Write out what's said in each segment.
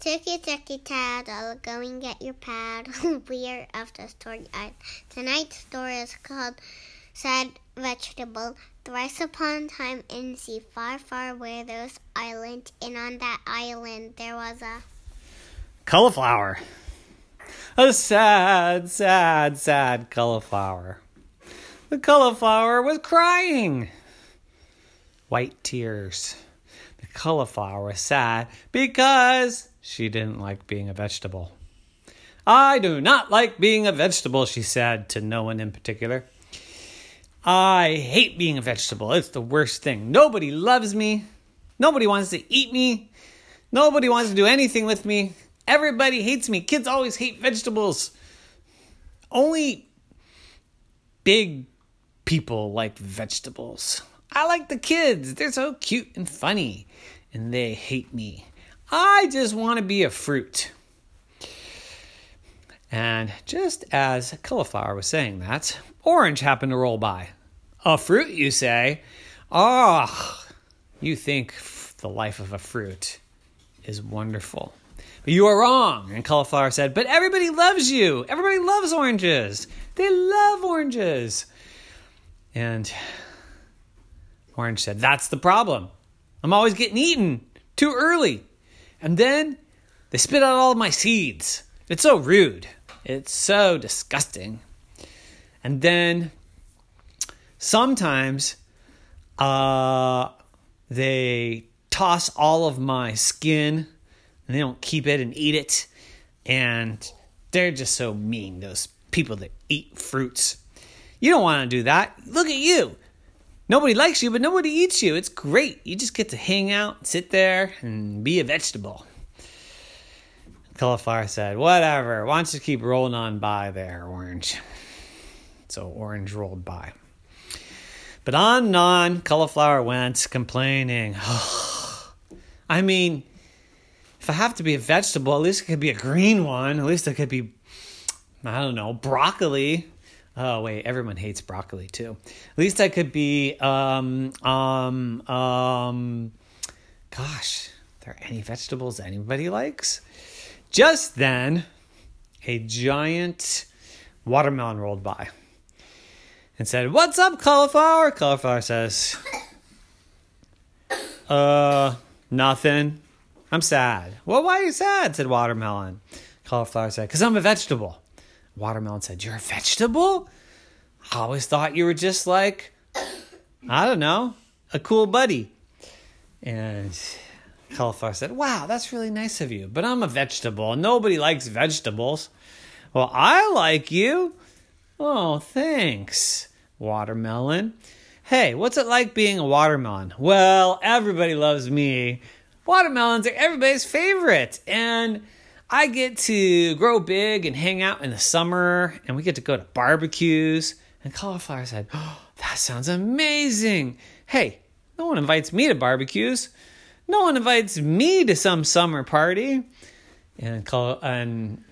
Tookie Tookie Tad, I'll go and get your pad. we are after story. Tonight's story is called Sad Vegetable. Thrice upon a time in the sea, far, far away, there was island, and on that island there was a cauliflower. A sad, sad, sad cauliflower. The cauliflower was crying. White tears. Cauliflower was sad because she didn't like being a vegetable. I do not like being a vegetable, she said to no one in particular. I hate being a vegetable. It's the worst thing. Nobody loves me. Nobody wants to eat me. Nobody wants to do anything with me. Everybody hates me. Kids always hate vegetables. Only big people like vegetables. I like the kids. They're so cute and funny. And they hate me. I just want to be a fruit. And just as Cauliflower was saying that, Orange happened to roll by. A fruit, you say? Ah, oh, you think the life of a fruit is wonderful. You are wrong. And Cauliflower said, But everybody loves you. Everybody loves oranges. They love oranges. And Orange said, That's the problem. I'm always getting eaten too early. And then they spit out all of my seeds. It's so rude. It's so disgusting. And then sometimes uh, they toss all of my skin and they don't keep it and eat it. And they're just so mean, those people that eat fruits. You don't want to do that. Look at you. Nobody likes you, but nobody eats you. It's great. You just get to hang out, sit there, and be a vegetable. Cauliflower said, Whatever. Why don't you keep rolling on by there, Orange? So Orange rolled by. But on and on, Cauliflower went, complaining. I mean, if I have to be a vegetable, at least it could be a green one. At least it could be, I don't know, broccoli. Oh wait, everyone hates broccoli too. At least I could be, um, um, um, gosh, are there any vegetables anybody likes? Just then, a giant watermelon rolled by and said, What's up, cauliflower? Cauliflower says, Uh, nothing. I'm sad. Well, why are you sad? said Watermelon. Cauliflower said, Because I'm a vegetable. Watermelon said, You're a vegetable? I always thought you were just like, I don't know, a cool buddy. And Cauliflower said, Wow, that's really nice of you, but I'm a vegetable. Nobody likes vegetables. Well, I like you. Oh, thanks, Watermelon. Hey, what's it like being a watermelon? Well, everybody loves me watermelons are everybody's favorite. And I get to grow big and hang out in the summer, and we get to go to barbecues. And Cauliflower said, Oh, that sounds amazing. Hey, no one invites me to barbecues. No one invites me to some summer party. And, and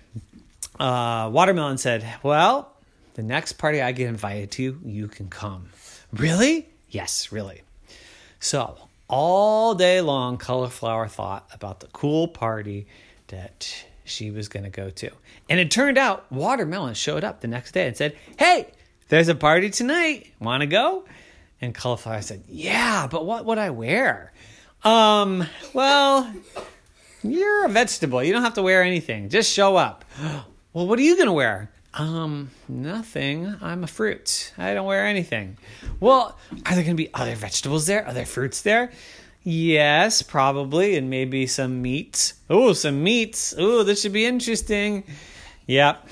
uh, Watermelon said, Well, the next party I get invited to, you can come. Really? Yes, really. So all day long, Cauliflower thought about the cool party that she was going to go to. And it turned out Watermelon showed up the next day and said, Hey, there's a party tonight. Want to go? And Cauliflower said, Yeah, but what would I wear? Um, well, you're a vegetable. You don't have to wear anything. Just show up. well, what are you going to wear? Um, nothing. I'm a fruit. I don't wear anything. Well, are there going to be other vegetables there? Are there fruits there? Yes, probably, and maybe some meats. Oh, some meats. Oh, this should be interesting. Yep.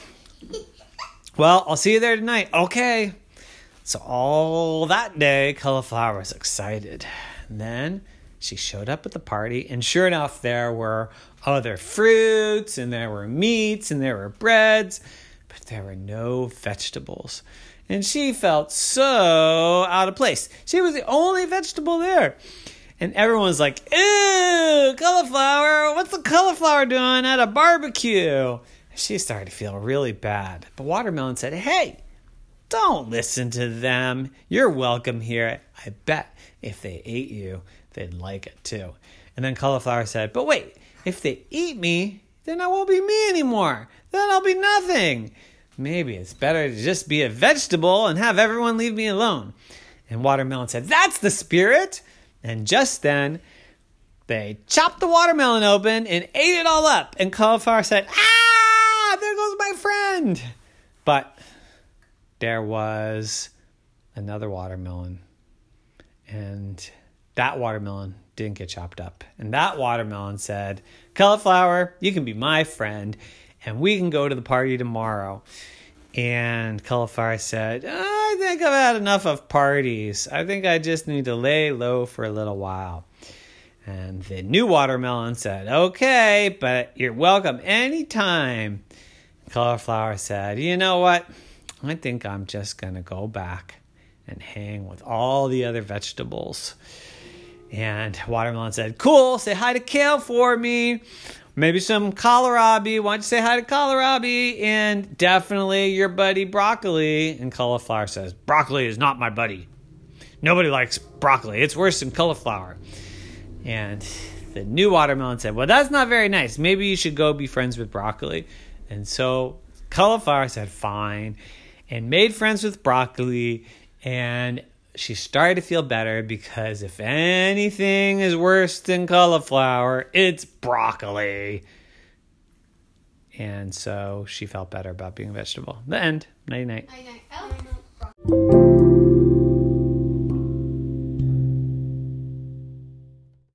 Well, I'll see you there tonight. Okay. So all that day, Cauliflower was excited. And then she showed up at the party, and sure enough, there were other fruits, and there were meats, and there were breads but there were no vegetables. And she felt so out of place. She was the only vegetable there. And everyone was like, Ew, cauliflower, what's the cauliflower doing at a barbecue? She started to feel really bad. But Watermelon said, Hey, don't listen to them. You're welcome here. I bet if they ate you, they'd like it too. And then Cauliflower said, But wait, If they eat me, then I won't be me anymore. Then I'll be nothing. Maybe it's better to just be a vegetable and have everyone leave me alone. And Watermelon said, That's the spirit. And just then, they chopped the watermelon open and ate it all up. And Cauliflower said, Ah, there goes my friend. But there was another watermelon. And that watermelon didn't get chopped up. And that watermelon said, Cauliflower, you can be my friend and we can go to the party tomorrow. And Cauliflower said, I think I've had enough of parties. I think I just need to lay low for a little while. And the new watermelon said, Okay, but you're welcome anytime. Cauliflower said, You know what? I think I'm just going to go back and hang with all the other vegetables. And Watermelon said, Cool, say hi to Kale for me. Maybe some kohlrabi. Why don't you say hi to kohlrabi? And definitely your buddy Broccoli. And Cauliflower says, Broccoli is not my buddy. Nobody likes broccoli. It's worse than cauliflower. And the new watermelon said, Well, that's not very nice. Maybe you should go be friends with broccoli. And so cauliflower said, Fine. And made friends with broccoli. And she started to feel better because if anything is worse than cauliflower, it's broccoli. And so she felt better about being a vegetable. The end. Night night. Night night. I like broccoli.